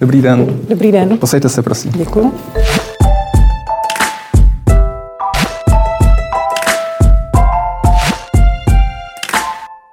Dobrý den. Dobrý den. Posaďte se, prosím. Děkuji.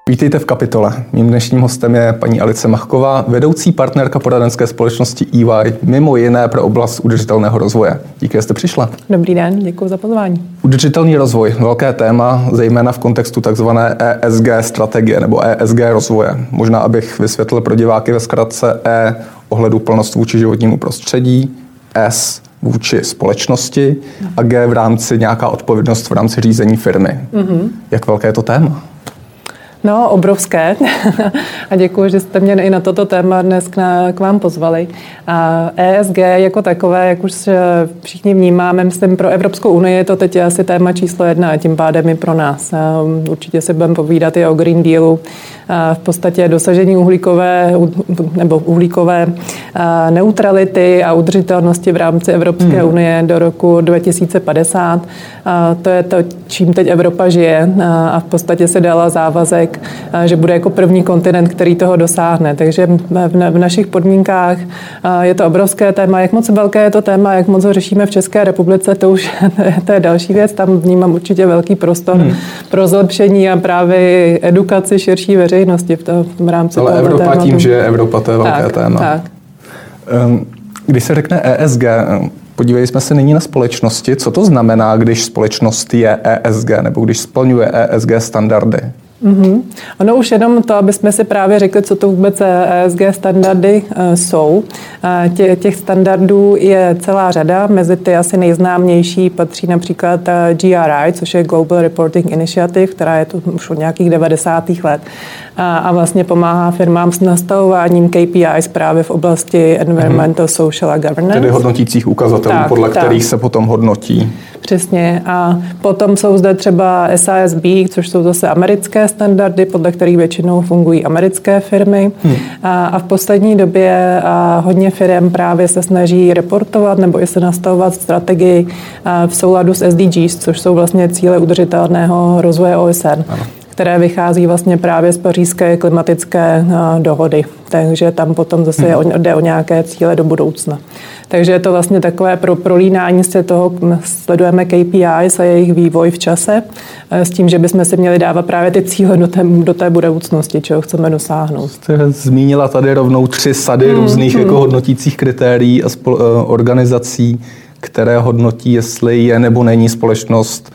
Vítejte v kapitole. Mým dnešním hostem je paní Alice Machková, vedoucí partnerka poradenské společnosti EY, mimo jiné pro oblast udržitelného rozvoje. Díky, že jste přišla. Dobrý den, děkuji za pozvání. Udržitelný rozvoj, velké téma, zejména v kontextu takzvané ESG strategie nebo ESG rozvoje. Možná, abych vysvětlil pro diváky ve zkratce E ohledu plnost vůči životnímu prostředí, S vůči společnosti a G v rámci nějaká odpovědnost v rámci řízení firmy. Mm-hmm. Jak velké je to téma? No, obrovské. a děkuji, že jste mě i na toto téma dnes k, na, k vám pozvali. A ESG jako takové, jak už všichni vnímáme, myslím, pro Evropskou unii je to teď asi téma číslo jedna a tím pádem i pro nás. A určitě se budeme povídat i o Green Dealu. V podstatě dosažení uhlíkové nebo uhlíkové neutrality a udržitelnosti v rámci Evropské hmm. unie do roku 2050. A to je to, čím teď Evropa žije a v podstatě se dala závazek že bude jako první kontinent, který toho dosáhne. Takže v našich podmínkách je to obrovské téma. Jak moc velké je to téma, jak moc ho řešíme v České republice, to už to je další věc. Tam vnímám určitě velký prostor hmm. pro zlepšení a právě edukaci širší veřejnosti v, to, v rámci Ale Evropa tématu. tím, že Evropa to je velké tak, téma. Tak. Ehm, když se řekne ESG, Podívejme jsme se nyní na společnosti. Co to znamená, když společnost je ESG nebo když splňuje ESG standardy? Mm-hmm. Ono už jenom to, aby jsme si právě řekli, co to vůbec ESG standardy uh, jsou. Tě, těch standardů je celá řada, mezi ty asi nejznámější patří například GRI, což je Global Reporting Initiative, která je tu už od nějakých 90. let a, a vlastně pomáhá firmám s nastavováním KPIs právě v oblasti environmental, mm-hmm. social a governance. Tedy hodnotících ukazatelů, tak, podle tak. kterých se potom hodnotí. Přesně. A potom jsou zde třeba SASB, což jsou zase americké standardy, podle kterých většinou fungují americké firmy. Hmm. A, a v poslední době a hodně firm právě se snaží reportovat nebo i se nastavovat strategii v souladu s SDGs, což jsou vlastně cíle udržitelného rozvoje OSN. Ano které vychází vlastně právě z pařížské klimatické dohody. Takže tam potom zase hmm. jde o nějaké cíle do budoucna. Takže je to vlastně takové pro prolínání se toho, sledujeme KPIs a jejich vývoj v čase e, s tím, že bychom si měli dávat právě ty cíle do té, do té budoucnosti, čeho chceme dosáhnout. Jste zmínila tady rovnou tři sady hmm, různých hmm. Jako hodnotících kritérií a spol, e, organizací, které hodnotí, jestli je nebo není společnost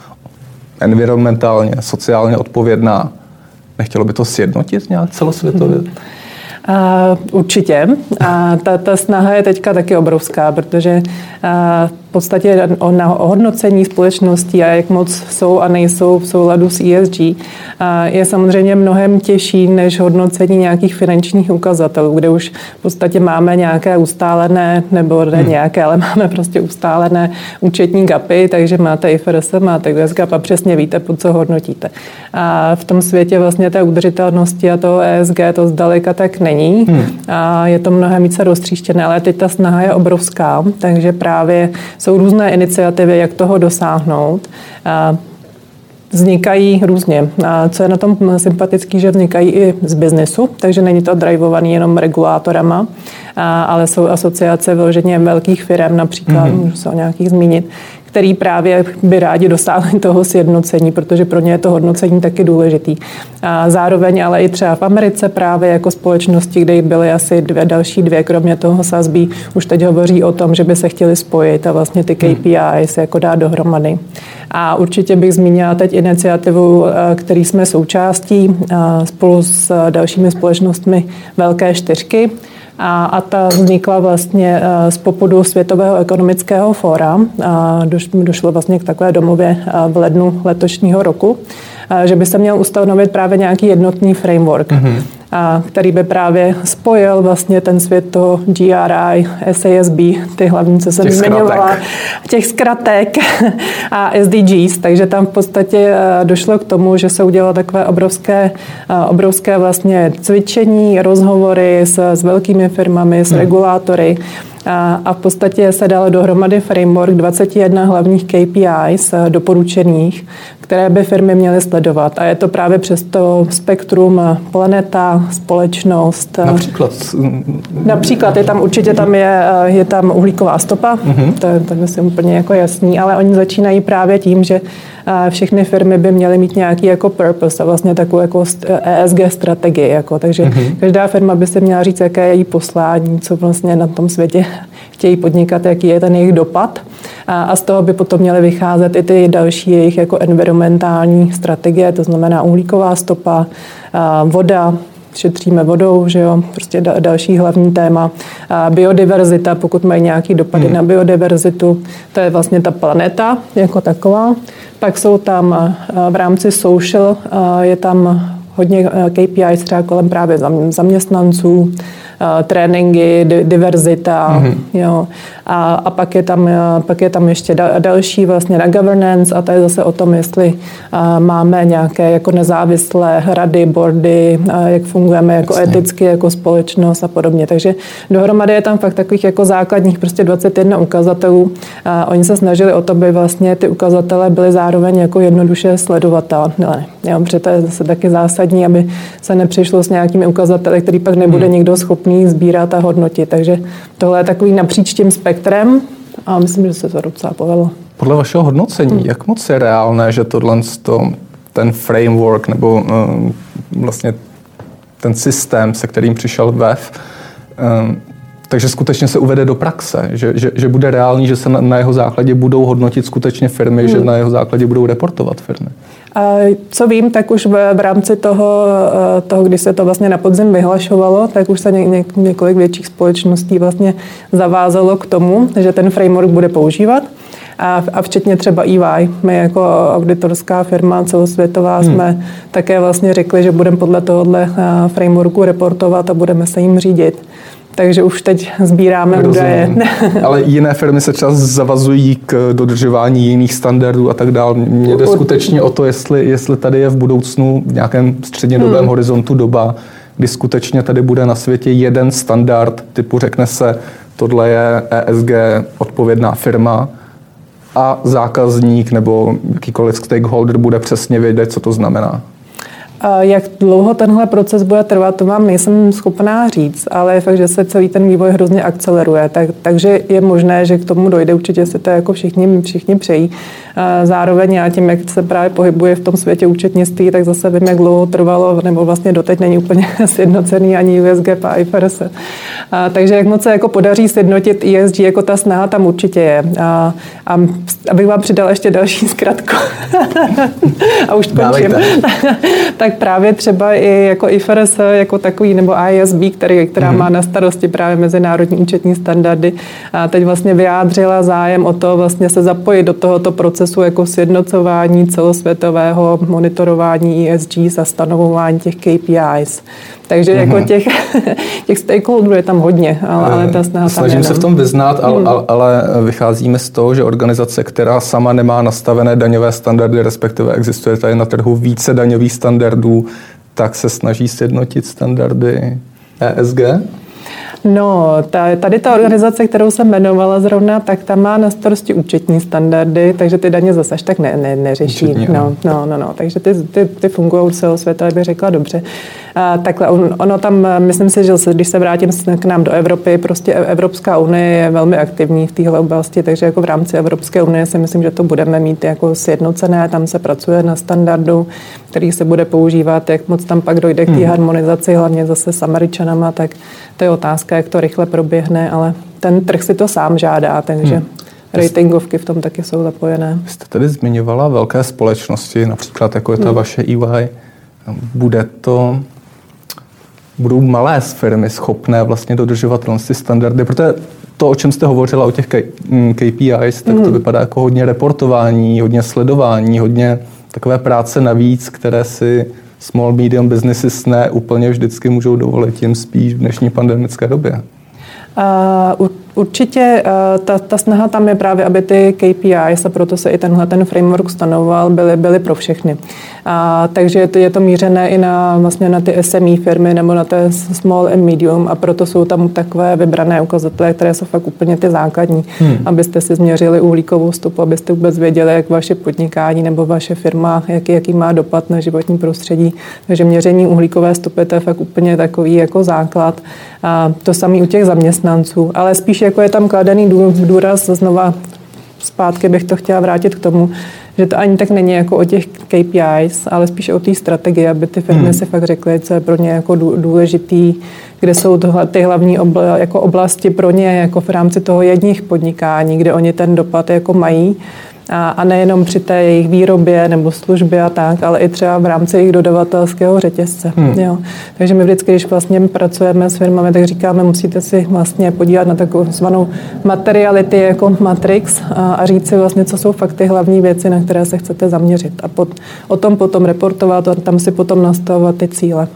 environmentálně, sociálně odpovědná. Nechtělo by to sjednotit nějak celosvětově? Hmm. Uh, určitě. A ta, ta snaha je teďka taky obrovská, protože podstatě o, na hodnocení společností a jak moc jsou a nejsou v souladu s ESG je samozřejmě mnohem těžší než hodnocení nějakých finančních ukazatelů, kde už v podstatě máme nějaké ustálené, nebo ne hmm. nějaké, ale máme prostě ustálené účetní gapy, takže máte IFRS, máte US gap a přesně víte, pod co hodnotíte. A v tom světě vlastně té udržitelnosti a toho ESG to zdaleka tak není. Hmm. A je to mnohem více roztříštěné, ale teď ta snaha je obrovská, takže právě jsou různé iniciativy, jak toho dosáhnout. Vznikají různě. A co je na tom sympatický, že vznikají i z biznesu, takže není to drivovaný jenom regulátorama, ale jsou asociace vyloženě velkých firm, například, mm-hmm. můžu se o nějakých zmínit, který právě by rádi dosáhli toho sjednocení, protože pro ně je to hodnocení taky důležitý. A zároveň ale i třeba v Americe právě jako společnosti, kde byly asi dvě další dvě, kromě toho Sazbí, už teď hovoří o tom, že by se chtěli spojit a vlastně ty KPI se jako dát dohromady. A určitě bych zmínila teď iniciativu, eh, který jsme součástí eh, spolu s dalšími společnostmi Velké čtyřky, a, a ta vznikla vlastně eh, z popudu Světového ekonomického fóra. A došlo vlastně k takové domluvě eh, v lednu letošního roku, eh, že by se měl ustanovit právě nějaký jednotný framework. Mm-hmm který by právě spojil vlastně ten svět toho GRI, SASB, ty hlavní, co jsem zmiňovala, těch zkratek a SDGs, takže tam v podstatě eh, došlo k tomu, že se udělalo takové obrovské, eh, obrovské vlastně cvičení, rozhovory s, s velkými firmami, s hmm. regulátory, a v podstatě se dal dohromady framework 21 hlavních KPIs eh, doporučených, které by firmy měly sledovat. A je to právě přes to spektrum planeta, společnost. Například? Například je tam určitě tam je, je tam uhlíková stopa, mm-hmm. to, to je úplně jako jasný, ale oni začínají právě tím, že všechny firmy by měly mít nějaký jako purpose a vlastně takovou jako ESG strategii. Jako, takže mm-hmm. každá firma by se měla říct, jaké je její poslání, co vlastně na tom světě chtějí podnikat, jaký je ten jejich dopad. A, z toho by potom měly vycházet i ty další jejich jako environmentální strategie, to znamená uhlíková stopa, voda, šetříme vodou, že jo, prostě da, další hlavní téma. A biodiverzita, pokud mají nějaký dopady hmm. na biodiverzitu, to je vlastně ta planeta jako taková. Pak jsou tam v rámci social, je tam hodně KPIs třeba kolem právě zaměstnanců, tréninky, diverzita, mm-hmm. jo. A, a pak, je tam, pak je tam ještě další vlastně na governance a to je zase o tom, jestli máme nějaké jako nezávislé rady, boardy, jak fungujeme jako Jasně. eticky, jako společnost a podobně. Takže dohromady je tam fakt takových jako základních prostě 21 ukazatelů. A oni se snažili o to, aby vlastně ty ukazatele byly zároveň jako jednoduše sledovatelné. Jo, protože to je zase taky zásadní, aby se nepřišlo s nějakými ukazateli, který pak nebude hmm. někdo schopný sbírat a hodnotit. Takže tohle je takový napříč tím spektrem a myslím, že se to docela povedlo. Podle vašeho hodnocení, hmm. jak moc je reálné, že tohle ten framework nebo uh, vlastně ten systém, se kterým přišel VEF, um, takže skutečně se uvede do praxe, že, že, že bude reálný, že se na, na jeho základě budou hodnotit skutečně firmy, hmm. že na jeho základě budou reportovat firmy. Co vím, tak už v, v rámci toho, eh, toho, kdy se to vlastně na podzim vyhlašovalo, tak už se ně, ně, několik větších společností vlastně zavázalo k tomu, že ten framework bude používat. A, a včetně třeba EY. My jako auditorská firma celosvětová hmm. jsme také vlastně řekli, že budeme podle tohohle eh, frameworku reportovat a budeme se jim řídit. Takže už teď sbíráme Rozumím. údaje. Ale jiné firmy se čas zavazují k dodržování jiných standardů a tak dále. Mně jde skutečně o to, jestli, jestli tady je v budoucnu v nějakém střednědobém hmm. horizontu doba, kdy skutečně tady bude na světě jeden standard, typu řekne se, tohle je ESG odpovědná firma a zákazník nebo jakýkoliv stakeholder bude přesně vědět, co to znamená. Jak dlouho tenhle proces bude trvat, to vám nejsem schopná říct, ale je fakt, že se celý ten vývoj hrozně akceleruje. Tak, takže je možné, že k tomu dojde. Určitě se to jako všichni, všichni přejí. Zároveň já tím, jak se právě pohybuje v tom světě účetnictví, tak zase vím, jak dlouho trvalo, nebo vlastně doteď není úplně sjednocený ani USG a IFRS. A, takže jak moc se jako podaří sjednotit ESG, jako ta snaha tam určitě je. A, a abych vám přidala ještě další zkratku. a už končím. tak právě třeba i jako IFRS jako takový, nebo ISB, který, která mm-hmm. má na starosti právě mezinárodní účetní standardy, a teď vlastně vyjádřila zájem o to vlastně se zapojit do tohoto procesu jako sjednocování celosvětového monitorování ESG a stanovování těch KPIs. Takže mm-hmm. jako mhm. těch, těch stakeholderů je tam hodně, ale, ale ta snaha Snažím tam se v tom vyznat, ale, hmm. ale, ale vycházíme z toho, že organizace, která sama nemá nastavené daňové standardy, respektive existuje tady na trhu více daňových standardů, tak se snaží sjednotit standardy ESG? No, ta, tady ta organizace, kterou jsem jmenovala zrovna, tak ta má na starosti účetní standardy, takže ty daně zase až tak ne, ne, neřeší. Účetní, no, no, no, no, takže ty, ty, ty fungují celosvětově, bych řekla dobře. Takhle, on, ono tam, myslím si, že když se vrátím k nám do Evropy, prostě Evropská unie je velmi aktivní v téhle oblasti, takže jako v rámci Evropské unie si myslím, že to budeme mít jako sjednocené, tam se pracuje na standardu, který se bude používat, jak moc tam pak dojde k té hmm. harmonizaci, hlavně zase s Američanama, tak to je otázka, jak to rychle proběhne, ale ten trh si to sám žádá, takže hmm. ratingovky v tom taky jsou zapojené. Jste tady zmiňovala velké společnosti, například jako je ta hmm. vaše EY. Bude to budou malé firmy schopné vlastně dodržovat ty standardy, protože to, o čem jste hovořila, o těch KPIs, tak to hmm. vypadá jako hodně reportování, hodně sledování, hodně takové práce navíc, které si small medium businesses ne úplně vždycky můžou dovolit, tím spíš v dnešní pandemické době. Uh, Určitě eh, ta, ta snaha tam je právě, aby ty KPIs, a proto se i tenhle ten framework stanoval, byly, byly pro všechny. A, takže je to, je to mířené i na, vlastně na ty SME firmy nebo na té small and medium a proto jsou tam takové vybrané ukazatele, které jsou fakt úplně ty základní, hmm. abyste si změřili uhlíkovou stopu, abyste vůbec věděli, jak vaše podnikání nebo vaše firma, jaký, jaký má dopad na životní prostředí. Takže měření uhlíkové stopy to je fakt úplně takový jako základ. A to samé u těch zaměstnanců, ale spíš jako je tam kladený důraz znova zpátky bych to chtěla vrátit k tomu, že to ani tak není jako o těch KPIs, ale spíš o té strategii, aby ty firmy hmm. si fakt řekly, co je pro ně jako důležitý, kde jsou tohle, ty hlavní obla, jako oblasti pro ně jako v rámci toho jedních podnikání, kde oni ten dopad jako mají a, a nejenom při té jejich výrobě nebo službě a tak, ale i třeba v rámci jejich dodavatelského řetězce. Hmm. Jo. Takže my vždycky, když vlastně pracujeme s firmami, tak říkáme, musíte si vlastně podívat na takovou zvanou materiality jako matrix a, a říct si vlastně, co jsou fakt ty hlavní věci, na které se chcete zaměřit. A pod, o tom potom reportovat a tam si potom nastavovat ty cíle.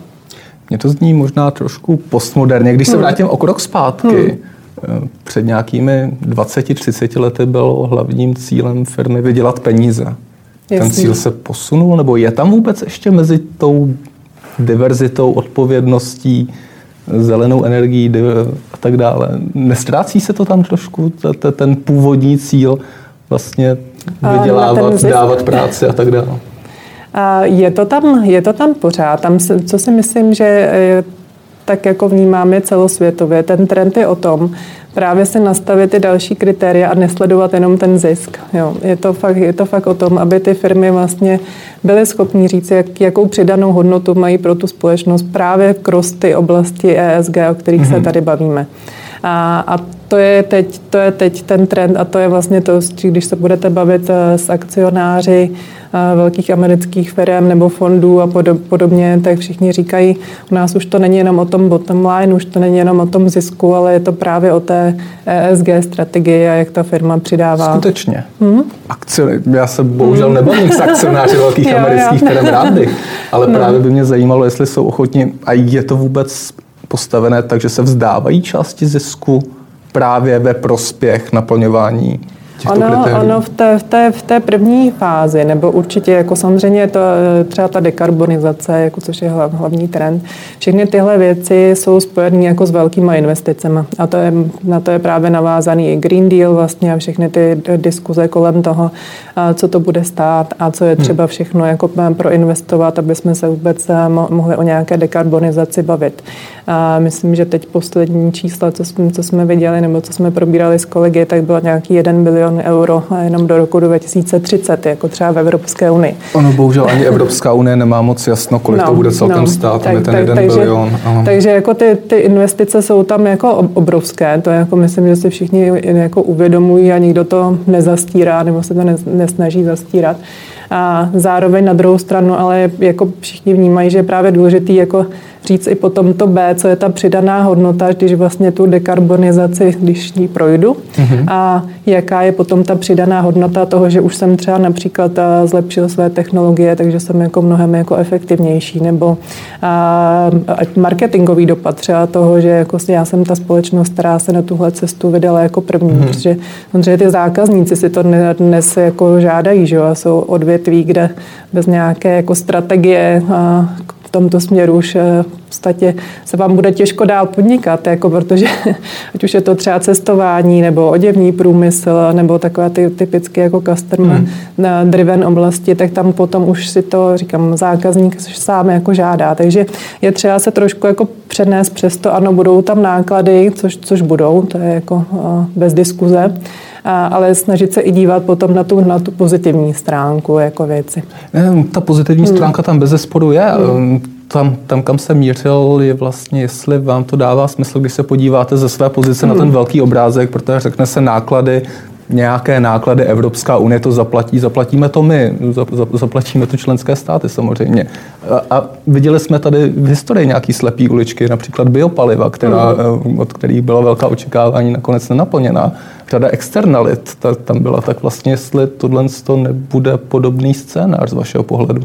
Mně to zní možná trošku postmoderně. Když se hmm. vrátím o krok zpátky, hmm před nějakými 20-30 lety bylo hlavním cílem firmy vydělat peníze. Jasný. Ten cíl se posunul, nebo je tam vůbec ještě mezi tou diverzitou, odpovědností, zelenou energií a tak dále. Nestrácí se to tam trošku, ten původní cíl vlastně vydělávat, dávat práci a tak dále? Je to tam, je to tam pořád. Tam, co si myslím, že tak jako vnímáme celosvětově. Ten trend je o tom, právě se nastavit ty další kritéria a nesledovat jenom ten zisk. Jo. Je, to fakt, je to fakt o tom, aby ty firmy vlastně byly schopní říct, jak, jakou přidanou hodnotu mají pro tu společnost právě kroz ty oblasti ESG, o kterých mm-hmm. se mhm. tady bavíme. A, a to je, teď, to je teď ten trend a to je vlastně to, když se budete bavit eh, s akcionáři eh, velkých amerických firm nebo fondů a podobně, tak všichni říkají, u nás už to není jenom o tom bottom line, už to není jenom o tom zisku, ale je to právě o té ESG strategii a jak ta firma přidává. Skutečně. Hmm? Akci- já se bohužel hmm. nebavím s akcionáři velkých amerických firm rád bych, ale no. právě by mě zajímalo, jestli jsou ochotni a je to vůbec postavené tak, že se vzdávají části zisku právě ve prospěch naplňování ono, ono v, té, v, té, v té první fázi, nebo určitě jako samozřejmě to, eh, třeba ta dekarbonizace, jako což je hlav, hlavní trend, všechny tyhle věci jsou spojené jako s velkýma investicemi. A to je, na to je právě navázaný i Green Deal vlastně a všechny ty diskuze kolem toho, co to bude stát a co je hmm. třeba všechno jako proinvestovat, aby jsme se vůbec eh, mohli o nějaké dekarbonizaci bavit. A myslím, že teď poslední čísla, co jsme, co jsme viděli nebo co jsme probírali s kolegy, tak bylo nějaký 1 bilion euro jenom do roku 2030, jako třeba v Evropské unii. Ono bohužel ani Evropská unie nemá moc jasno, kolik no, to bude celkem no, stát, tak, ten tak, 1 takže, bilion. Ale... Takže jako ty, ty investice jsou tam jako obrovské, to jako myslím, že si všichni jako uvědomují a nikdo to nezastírá nebo se to nesnaží zastírat. A zároveň na druhou stranu, ale jako všichni vnímají, že je právě důležitý jako říct i potom to B, co je ta přidaná hodnota, když vlastně tu dekarbonizaci, když ní projdu mm-hmm. a jaká je potom ta přidaná hodnota toho, že už jsem třeba například eh, zlepšil své technologie, takže jsem jako mnohem jako efektivnější, nebo a, marketingový dopad třeba toho, že jako já jsem ta společnost, která se na tuhle cestu vydala jako první, mm-hmm. protože samozřejmě ty zákazníci si to dnes jako žádají, že jo, a jsou odvětví, kde bez nějaké jako strategie a tomto směru už v podstatě se vám bude těžko dál podnikat, jako protože ať už je to třeba cestování nebo oděvní průmysl nebo takové ty typické jako customer hmm. driven oblasti, tak tam potom už si to, říkám, zákazník sám jako žádá. Takže je třeba se trošku jako přenést přes to, ano, budou tam náklady, což, což budou, to je jako eh, bez diskuze, ale snažit se i dívat potom na tu, na tu pozitivní stránku jako věci. Ta pozitivní hmm. stránka tam bez zesporu je. Hmm. Tam, tam, kam jsem mířil, je vlastně, jestli vám to dává smysl, když se podíváte ze své pozice hmm. na ten velký obrázek, protože řekne se náklady, nějaké náklady Evropská unie to zaplatí, zaplatíme to my, zaplatíme to členské státy samozřejmě. A, a viděli jsme tady v historii nějaký slepý uličky, například biopaliva, která, mm. od kterých byla velká očekávání, nakonec nenaplněná. Řada externalit ta, tam byla, tak vlastně jestli tohle to nebude podobný scénář z vašeho pohledu.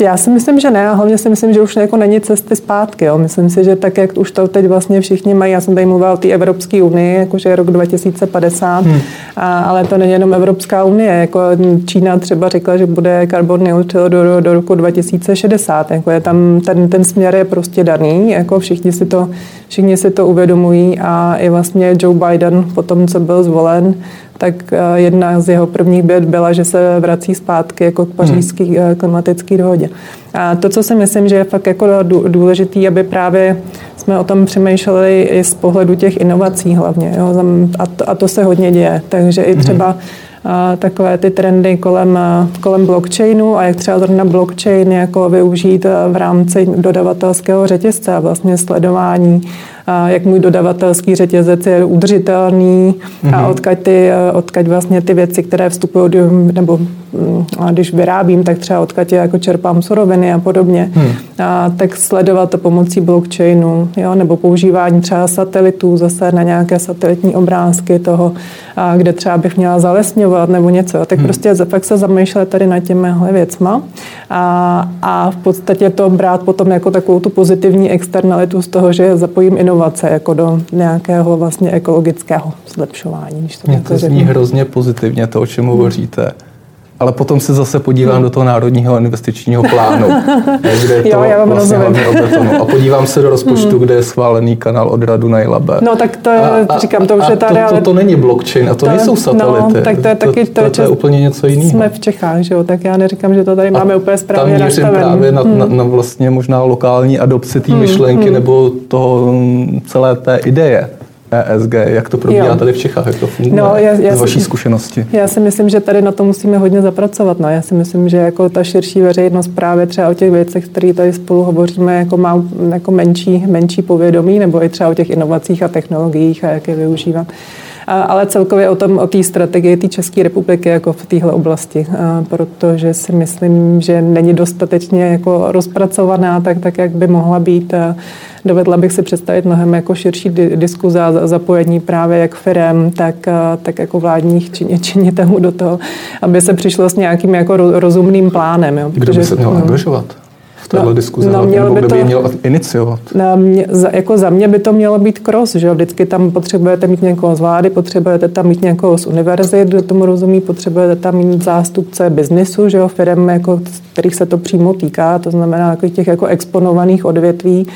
Já si myslím, že ne a hlavně si myslím, že už jako není cesty zpátky. Jo. Myslím si, že tak, jak už to teď vlastně všichni mají, já jsem tady mluvila o té Evropské unii, jakože je rok 2050, hmm. a, ale to není jenom Evropská unie. Jako Čína třeba řekla, že bude carbon neutral do, do, do roku 2060. Jako je tam, ten, ten směr je prostě daný, jako všichni si to, všichni si to uvědomují a i vlastně Joe Biden po tom, co byl zvolen, tak eh, jedna z jeho prvních věd byla, že se vrací zpátky jako k pařížské hmm. Eh, klimatické dohodě. A to, co si myslím, že je fakt jako důležitý, aby právě jsme o tom přemýšleli i z pohledu těch inovací hlavně. Jo? A, to, a to se hodně děje. Takže i třeba hmm takové ty trendy kolem, kolem blockchainu a jak třeba zrovna blockchain jako využít v rámci dodavatelského řetězce a vlastně sledování jak můj dodavatelský řetězec je udržitelný mm-hmm. a mhm. odkaď, ty, odkaď vlastně ty věci, které vstupují, nebo mm, a když vyrábím, tak třeba odkaď jako čerpám suroviny a podobně, hmm. a tak sledovat to pomocí blockchainu, jo, nebo používání třeba satelitů zase na nějaké satelitní obrázky toho, a kde třeba bych měla zalesňovat nebo něco. Tak hmm. prostě fakt se zamýšlet tady nad těmihle věcma a, a v podstatě to brát potom jako takovou tu pozitivní externalitu z toho, že zapojím inovace jako do nějakého vlastně ekologického zlepšování. Když to, Mě to zní hrozně pozitivně, to, o čem hovoříte ale potom se zase podívám hmm. do toho národního investičního plánu, kde je to jo, já vlastně hlavně o betonu. A podívám se do rozpočtu, hmm. kde je schválený kanál od Radu Najlabe. No tak to je, a, říkám, to už je ta to, to, to, není blockchain a to, to nejsou satelity. No, tak to je taky, to, to, to, je úplně něco jiného. Jsme v Čechách, že jo, tak já neříkám, že to tady máme a úplně správně tam nastavené. právě na, hmm. na, na, vlastně možná lokální adopci té hmm. myšlenky hmm. nebo toho celé té ideje. ESG, jak to probíhá jo. tady v Čechách, jak to funguje no, já, já z vaší si, zkušenosti? Já si myslím, že tady na to musíme hodně zapracovat. No. Já si myslím, že jako ta širší veřejnost právě třeba o těch věcech, které tady spolu hovoříme, jako má jako menší, menší povědomí, nebo i třeba o těch inovacích a technologiích a jak je využívat ale celkově o tom, o té strategii té České republiky jako v téhle oblasti, protože si myslím, že není dostatečně jako rozpracovaná tak, tak, jak by mohla být. Dovedla bych si představit mnohem jako širší diskuze a zapojení právě jak firem, tak, tak jako vládních činitelů do toho, aby se přišlo s nějakým jako rozumným plánem. Jo, Kdo by se měl no. angažovat? V téhle no, diskuzi, no, mělo by to, by měl iniciovat? No, mě, za, jako za mě by to mělo být cross, že jo? Vždycky tam potřebujete mít někoho z vlády, potřebujete tam mít někoho z univerzit, kdo tomu rozumí, potřebujete tam mít zástupce biznisu, že jo? Firm, jako, kterých se to přímo týká, to znamená jako těch jako exponovaných odvětví,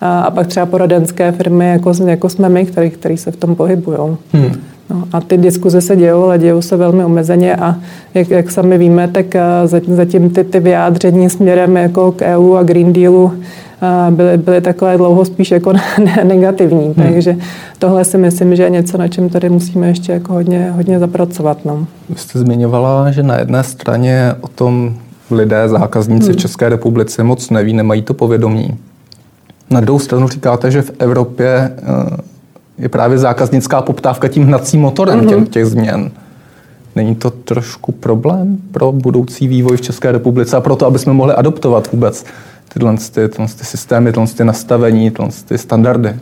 a, a pak třeba poradenské firmy, jako, jako jsme my, který, který se v tom pohybují. Hmm. No, a ty diskuze se dějou, ale dějou se velmi omezeně a jak, jak sami víme, tak eh, zatím ty, ty vyjádření směrem jako k EU a Green Dealu eh, byly, byly takové dlouho spíš jako negativní. Hmm. Takže tohle si myslím, že je něco, na čem tady musíme ještě jako hodně, hodně zapracovat. No. Vy jste zmiňovala, že na jedné straně o tom lidé, zákazníci hmm. v České republice moc neví, nemají to povědomí. Na druhou stranu říkáte, že v Evropě eh, je právě zákaznická poptávka tím hnacím motorem mm-hmm. těch, těch změn. Není to trošku problém pro budoucí vývoj v České republice a pro to, aby jsme mohli adoptovat vůbec tyhle, ty, tyhle ty systémy, tyhle ty nastavení, tyhle ty standardy?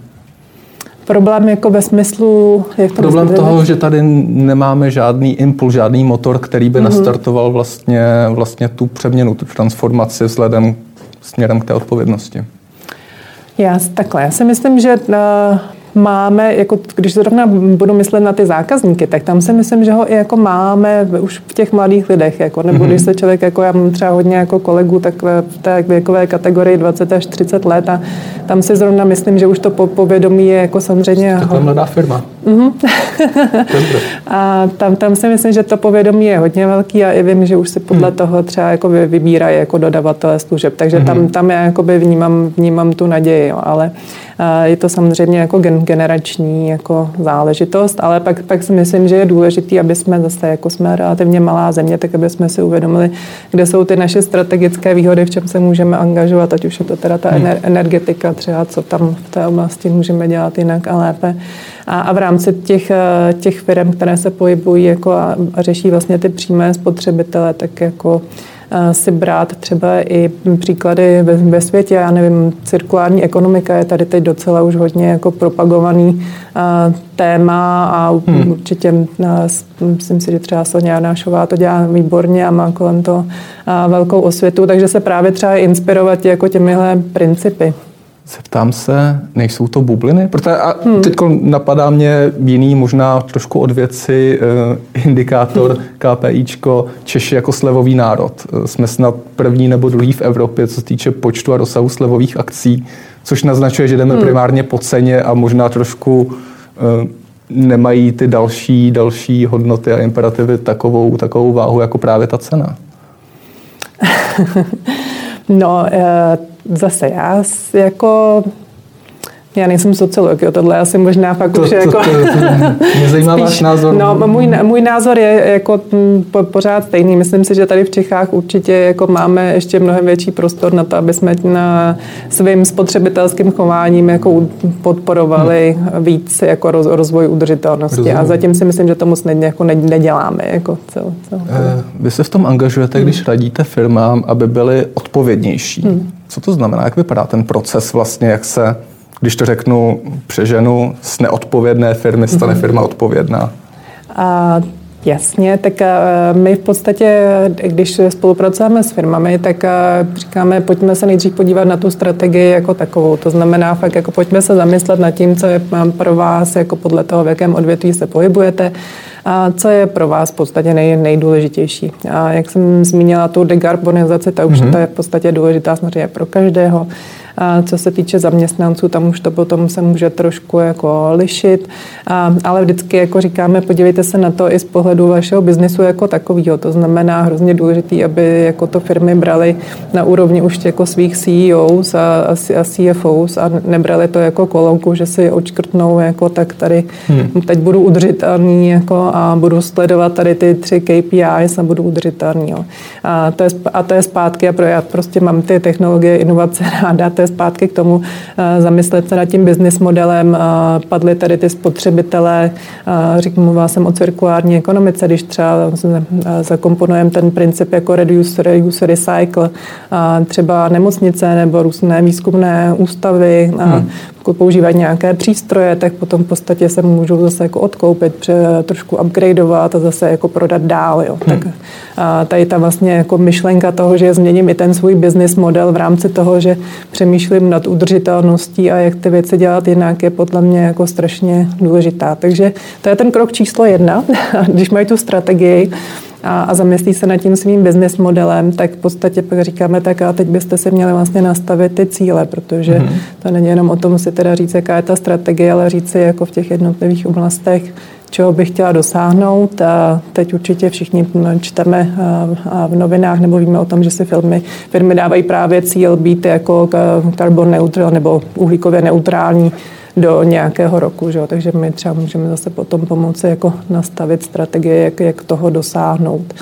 Problém jako ve smyslu... Jak to Problém toho, že tady nemáme žádný impuls, žádný motor, který by mm-hmm. nastartoval vlastně, vlastně tu přeměnu, tu transformaci vzhledem směrem k té odpovědnosti. Já, takhle, já si myslím, že máme, jako když zrovna budu myslet na ty zákazníky, tak tam si myslím, že ho i jako máme už v těch mladých lidech, jako, nebo mm-hmm. když se člověk, jako já mám třeba hodně jako kolegů, tak v té věkové kategorii 20 až 30 let a tam si zrovna myslím, že už to povědomí je jako samozřejmě... Taková mladá firma. Mm-hmm. a tam, tam si myslím, že to povědomí je hodně velký a i vím, že už si podle mm. toho třeba jako vybírají jako dodavatele služeb, takže mm-hmm. tam, mhm. tam já jakoby vnímám, vnímám tu naději, jo, ale je to samozřejmě jako generační jako záležitost, ale pak, pak si myslím, že je důležité, aby jsme zase, jako jsme relativně malá země, tak aby jsme si uvědomili, kde jsou ty naše strategické výhody, v čem se můžeme angažovat, ať už je to teda ta hmm. energetika, třeba co tam v té oblasti můžeme dělat jinak a lépe. A, a v rámci těch, těch firm, které se pohybují jako a, a řeší vlastně ty přímé spotřebitele, tak jako si brát třeba i příklady ve, ve světě. Já nevím, cirkulární ekonomika je tady teď docela už hodně jako propagovaný téma a hmm. určitě myslím si, že třeba Sonja Janášová to dělá výborně a má kolem to velkou osvětu, takže se právě třeba inspirovat jako těmihle principy. Zeptám se, nejsou to bubliny? Protože a hmm. teď napadá mě jiný, možná trošku od věci, eh, indikátor hmm. KPIčko, Češi jako slevový národ. Eh, jsme snad první nebo druhý v Evropě, co se týče počtu a rozsahu slevových akcí, což naznačuje, že jdeme hmm. primárně po ceně a možná trošku eh, nemají ty další, další hodnoty a imperativy takovou, takovou váhu jako právě ta cena. no, eh, zase já jako já nejsem sociolog, jo, tohle asi možná fakt to, už to, jako... To, to, mě zajímá spíš, váš názor. No, můj, můj názor je jako po, pořád stejný. Myslím si, že tady v Čechách určitě jako máme ještě mnohem větší prostor na to, aby jsme na svým spotřebitelským chováním jako podporovali hmm. víc jako roz, rozvoj udržitelnosti. Rozumím. A zatím si myslím, že to moc ne, jako ne, neděláme. Jako cel, cel, eh, vy se v tom angažujete, když hmm. radíte firmám, aby byly odpovědnější. Hmm. Co to znamená? Jak vypadá ten proces vlastně, jak se když to řeknu přeženu, z neodpovědné firmy stane mhm. firma odpovědná? A Jasně, tak eh, my v podstatě, když spolupracujeme s firmami, tak eh, říkáme, pojďme se nejdřív podívat na tu strategii jako takovou. To znamená fakt, jako pojďme se zamyslet nad tím, co je pro vás, jako podle toho, v jakém odvětví se pohybujete, a co je pro vás v podstatě nej, nejdůležitější. A jak jsem zmínila tu dekarbonizaci, ta už mm-hmm. to je v podstatě důležitá samozřejmě pro každého. A co se týče zaměstnanců, tam už to potom se může trošku jako lišit, a, ale vždycky jako říkáme, podívejte se na to i z pohledu vašeho biznesu jako takového. To znamená hrozně důležité, aby jako to firmy brali na úrovni už jako svých CEOs a, a CFOs a nebrali to jako kolonku, že si očkrtnou jako tak tady hmm. teď budu udržitelný jako a budu sledovat tady ty tři KPIs a budu udržitelný. Jo. A, to je, a to je zpátky a pro, já prostě mám ty technologie, inovace ráda, to je zpátky k tomu eh, zamyslet se nad tím business modelem. Eh, padly tady ty spotřebitelé, eh, říkám, mluvila jsem o cirkulární ekonomice, když třeba zakomponujeme ten princip jako reduce, reuse, recycle, třeba nemocnice nebo různé výzkumné ústavy, hmm pokud používají nějaké přístroje, tak potom v podstatě se můžou zase jako odkoupit, trošku upgradeovat a zase jako prodat dál. Jo. Hmm. Tak a tady ta vlastně jako myšlenka toho, že změním i ten svůj business model v rámci toho, že přemýšlím nad udržitelností a jak ty věci dělat jinak, je podle mě jako strašně důležitá. Takže to je ten krok číslo jedna, když mají tu strategii, a, a zamyslí se nad tím svým business modelem, tak v podstatě pak říkáme, tak a teď byste si měli vlastně nastavit ty cíle, protože mm-hmm. to není jenom o tom si teda říct, jaká je ta strategie, ale říct si jako v těch jednotlivých oblastech, čeho bych chtěla dosáhnout. A teď určitě všichni čteme v novinách nebo víme o tom, že si firmy, firmy dávají právě cíl být jako carbon neutral nebo uhlíkově neutrální do nějakého roku. Že? Takže my třeba můžeme zase potom pomoci jako nastavit strategie, jak, jak toho dosáhnout.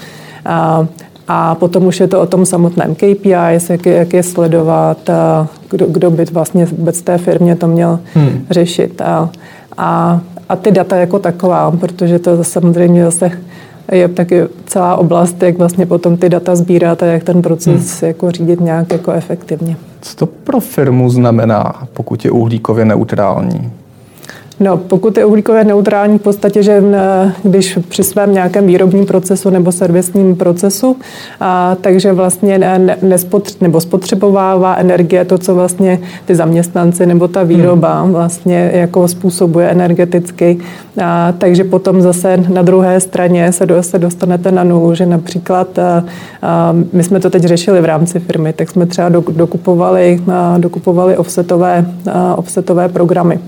A, a potom už je to o tom samotném KPIs, jak je, jak je sledovat, a kdo, kdo by vlastně vůbec té firmě to měl hmm. řešit. A, a, a ty data jako taková, protože to samozřejmě zase je taky celá oblast, jak vlastně potom ty data sbírat a jak ten proces hmm. jako řídit nějak jako efektivně. Co to pro firmu znamená, pokud je uhlíkově neutrální? No, pokud je uhlíkově neutrální v podstatě, že když při svém nějakém výrobním procesu nebo servisním procesu, a, takže vlastně ne, nespotř, nebo spotřebovává energie to, co vlastně ty zaměstnanci nebo ta výroba hmm. vlastně jako způsobuje energeticky. A, takže potom zase na druhé straně se, do, se dostanete na nulu, že například a, a, my jsme to teď řešili v rámci firmy, tak jsme třeba dokupovali, a, dokupovali offsetové, a, offsetové programy.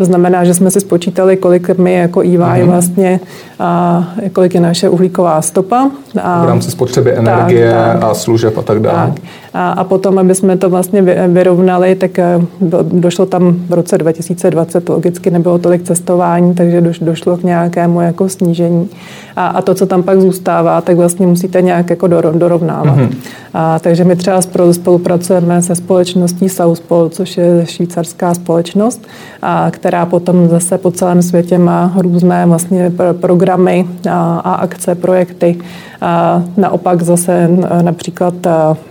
To znamená, že jsme si spočítali, kolik my jako EY mm-hmm. vlastně, a kolik je naše uhlíková stopa. A, v rámci spotřeby energie tak, tak, a služeb a tak dále. Tak. A, a potom, aby jsme to vlastně vyrovnali, tak eh, došlo tam v roce 2020, logicky nebylo tolik cestování, takže došlo k nějakému jako snížení. A, a to, co tam pak zůstává, tak vlastně musíte nějak jako dorovnávat. Mm-hmm. A, takže my třeba spolupracujeme se společností Southpol, což je švýcarská společnost, a, která potom zase po celém světě má různé vlastně programy a, a akce, projekty. A naopak zase například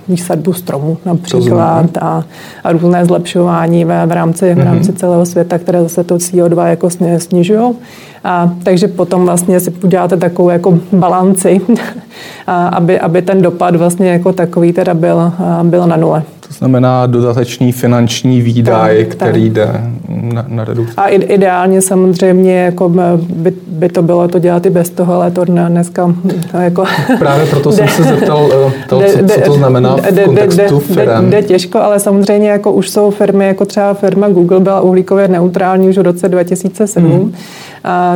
výsadbu stromů například a, a různé zlepšování v, v, rámci, v rámci mhm. celého světa, které zase to CO2 jako snižují. A, takže potom vlastně si uděláte takovou jako balanci, a, aby, aby ten dopad vlastně jako takový teda byl, byl na nule. To znamená dodatečný finanční výdaj, tak, který tak. jde na, na redukci. A ideálně samozřejmě jako by, by to bylo to dělat i bez toho, ale to dneska jako... Právě proto jsem se zeptal, eh, to, co, co to znamená v kontextu firm. Jde těžko, ale samozřejmě jako už jsou firmy, jako třeba firma Google byla uhlíkově neutrální už v roce 2007. Hmm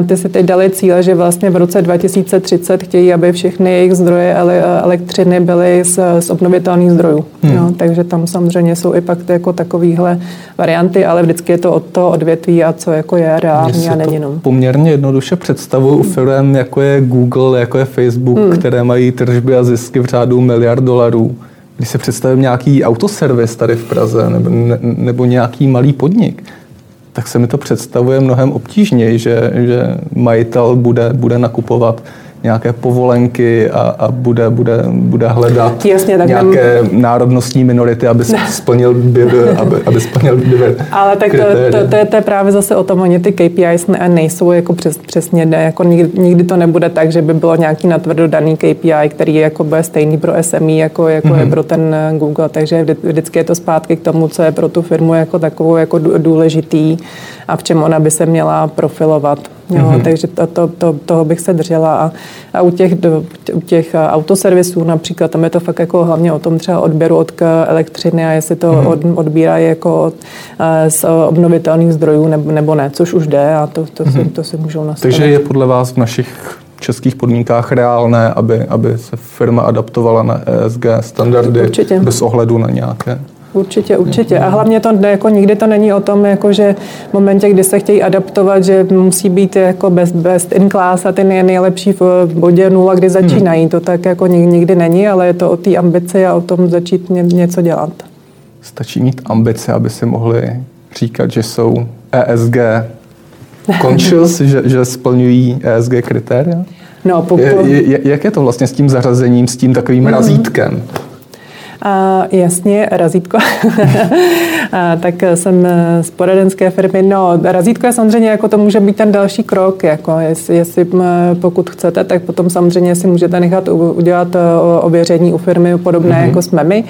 ty se teď dali cíle, že vlastně v roce 2030 chtějí, aby všechny jejich zdroje elektřiny byly z, z obnovitelných zdrojů. Hmm. No, takže tam samozřejmě jsou i pak jako takovéhle varianty, ale vždycky je to od toho odvětví a co jako je reálně a není. No. Poměrně jednoduše představuju hmm. firm, jako je Google, jako je Facebook, hmm. které mají tržby a zisky v řádu miliard dolarů. Když se představím nějaký autoservis tady v Praze nebo, ne, nebo nějaký malý podnik, tak se mi to představuje mnohem obtížněji, že, že majitel bude, bude nakupovat nějaké povolenky a, a bude, bude, bude hledat Jasně, tak nějaké nem... národnostní minority, aby splnil, aby, aby splnil Ale tak to, to, to, je, to je právě zase o tom, oni ty KPIs ne, nejsou jako přes, přesně, ne, jako nikdy, nikdy, to nebude tak, že by bylo nějaký natvrdo daný KPI, který jako bude stejný pro SME, jako, jako mm-hmm. je mhm. pro ten eh, Google, takže vždycky je to zpátky k tomu, co je pro tu firmu jako takovou jako důležitý a v čem ona by se měla profilovat. Jo, mm-hmm. Takže to, to, to, toho bych se držela. A, a u, těch, do, u těch autoservisů například, tam je to fakt jako hlavně o tom třeba odběru od elektřiny a jestli to mm-hmm. od, odbírají jako od, z obnovitelných zdrojů nebo, nebo ne, což už jde a to, to, mm-hmm. si, mhm. to si můžou nastavit. Takže je podle vás v našich českých podmínkách reálné, aby, aby se firma adaptovala na ESG standardy Určitě. bez ohledu na nějaké Určitě, určitě. A hlavně to jako nikdy to není o tom, jako že v momentě, kdy se chtějí adaptovat, že musí být jako best, best in class a ty nejlepší v bodě nula, kdy začínají. Hmm. To tak jako nikdy není, ale je to o té ambici a o tom začít něco dělat. Stačí mít ambice, aby si mohli říkat, že jsou ESG conscious, že, že splňují ESG kritéria? No, po, po... Je, je, jak je to vlastně s tím zařazením, s tím takovým mm. razítkem? A jasně, razítko. a, tak jsem z poradenské firmy. No, razítko je samozřejmě, jako to může být ten další krok, jako jestli, jestli pokud chcete, tak potom samozřejmě si můžete nechat udělat ověření u firmy podobné mm-hmm. jako jsme my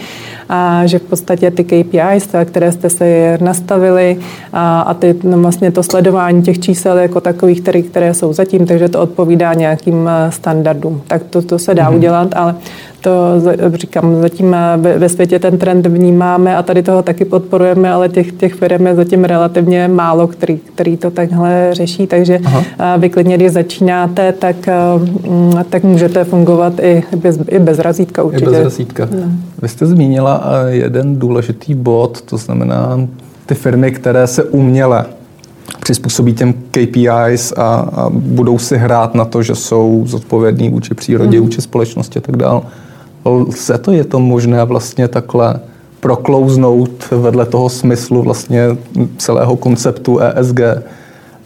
a že v podstatě ty KPIs, které jste si nastavili a, a ty, no vlastně to sledování těch čísel jako takových, které, které jsou zatím, takže to odpovídá nějakým standardům. Tak to, to se dá mm-hmm. udělat, ale to říkám, zatím ve světě ten trend vnímáme a tady toho taky podporujeme, ale těch, těch firm je zatím relativně málo, který, který to takhle řeší, takže Aha. vy klidně, když začínáte, tak, mm, tak můžete fungovat i bez, i bez razítka určitě. I bez razítka. No. Vy jste zmínila jeden důležitý bod, to znamená ty firmy, které se uměle přizpůsobí těm KPIs a, a budou si hrát na to, že jsou zodpovědní vůči přírodě, mm. vůči společnosti a tak dále. Lze to, je to možné vlastně takhle proklouznout vedle toho smyslu vlastně celého konceptu ESG,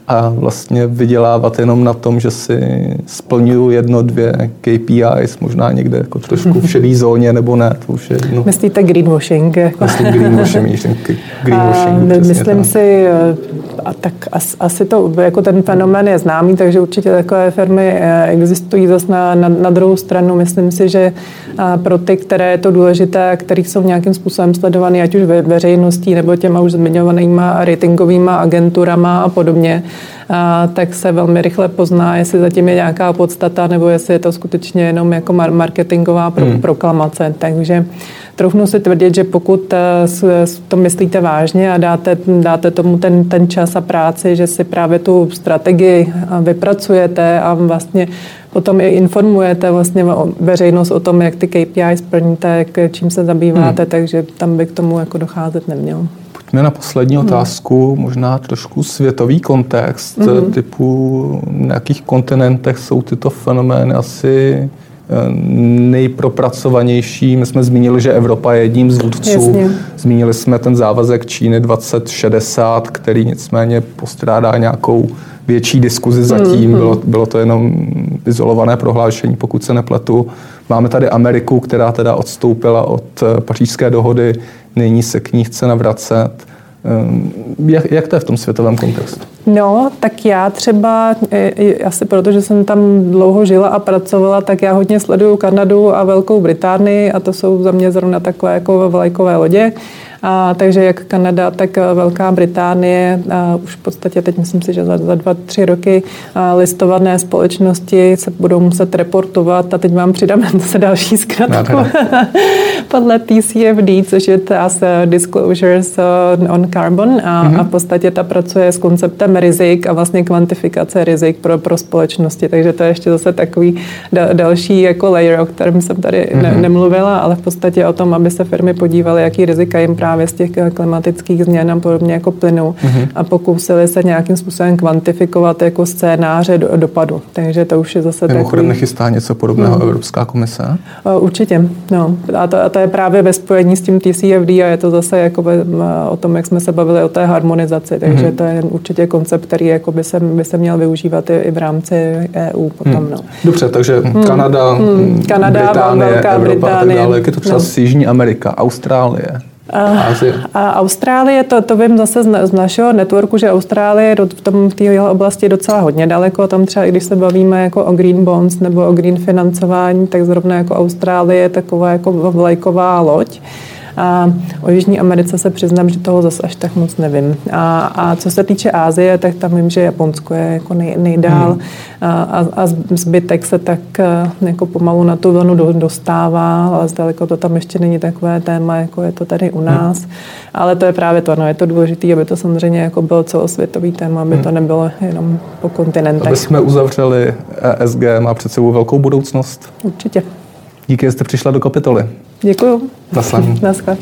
a vlastně vydělávat jenom na tom, že si splňuju jedno, dvě KPIs, možná někde jako trošku v šedé zóně, nebo ne, to už je jedno. Myslíte greenwashing? Jako? Myslím greenwashing, greenwashing a, Myslím tak. si, a tak asi to, jako ten fenomén je známý, takže určitě takové firmy eh, existují zase na, na, na druhou stranu. Myslím si, že pro ty, které je to důležité, který jsou nějakým způsobem sledovaný, ať už ve veřejností nebo těma už zmiňovanýma ratingovými agenturama a podobně, tak se velmi rychle pozná, jestli zatím je nějaká podstata nebo jestli je to skutečně jenom jako marketingová pro, hmm. proklamace. Takže troufnu si tvrdit, že pokud to myslíte vážně a dáte, dáte tomu ten, ten čas a práci, že si právě tu strategii vypracujete a vlastně potom i informujete vlastně veřejnost o tom, jak ty KPI splníte, jak, čím se zabýváte, hmm. takže tam by k tomu jako docházet nemělo. Pojďme na poslední hmm. otázku, možná trošku světový kontext, hmm. typu na jakých kontinentech jsou tyto fenomény asi eh, nejpropracovanější. My jsme zmínili, že Evropa je jedním z vůdců. Jasně. Zmínili jsme ten závazek Číny 2060, který nicméně postrádá nějakou větší diskuzi zatím. Mm, bylo, bylo to jenom izolované prohlášení, pokud se nepletu. Máme tady Ameriku, která teda odstoupila od eh, pařížské dohody, nyní se k ní chce navracet. Ehm, jak, jak to je v tom světovém kontextu? No, tak já třeba, asi protože jsem tam dlouho žila a pracovala, tak já hodně sleduju Kanadu a Velkou Británii a to jsou za mě zrovna takové jako vlajkové lodě. A, takže jak Kanada, tak Velká Británie a už v podstatě teď myslím si, že za, za dva, tři roky listované společnosti se budou muset reportovat. A teď vám přidám zase další zkratku. Podle TCFD, což je Task Disclosures on Carbon. A, mm-hmm. a v podstatě ta pracuje s konceptem rizik a vlastně kvantifikace rizik pro, pro společnosti, takže to je ještě zase takový da, další jako layer, o kterém jsem tady mm-hmm. ne, nemluvila, ale v podstatě o tom, aby se firmy podívaly, jaký rizika jim právě právě z těch klimatických změn a podobně jako plynu mm-hmm. a pokusili se nějakým způsobem kvantifikovat jako scénáře do, dopadu. Takže to už je zase Mimochodem takový... nechystá něco podobného mm. Evropská komise? Určitě, no. A to, a to je právě ve spojení s tím TCFD a je to zase jako o tom, jak jsme se bavili o té harmonizaci. Takže mm-hmm. to je určitě koncept, který jako by se, by se měl využívat i, i v rámci EU potom. Mm. No. Dobře, takže mm. Kanada, mm. Kanada, Británie, Velká Evropa Británie. a tak dále. Jak je to třeba no. Jižní Amerika, Austrálie? A Austrálie, to, to vím zase z, z našeho networku, že Austrálie je v, tom, v téhle oblasti docela hodně daleko. Tam třeba, i když se bavíme jako o green bonds nebo o green financování, tak zrovna jako Austrálie je taková jako vlajková loď. A o Jižní Americe se přiznám, že toho zase až tak moc nevím. A, a co se týče Ázie, tak tam vím, že Japonsko je jako nej, nejdál hmm. a, a zbytek se tak jako pomalu na tu vlnu dostává, ale zdaleko to tam ještě není takové téma, jako je to tady u nás. Hmm. Ale to je právě to, no, je to důležité, aby to samozřejmě jako bylo celosvětový téma, aby hmm. to nebylo jenom po kontinentech. Aby jsme uzavřeli ESG, má před sebou velkou budoucnost? Určitě. Díky, že jste přišla do kapitoly. Děkuju. Nasledanou. Naschle.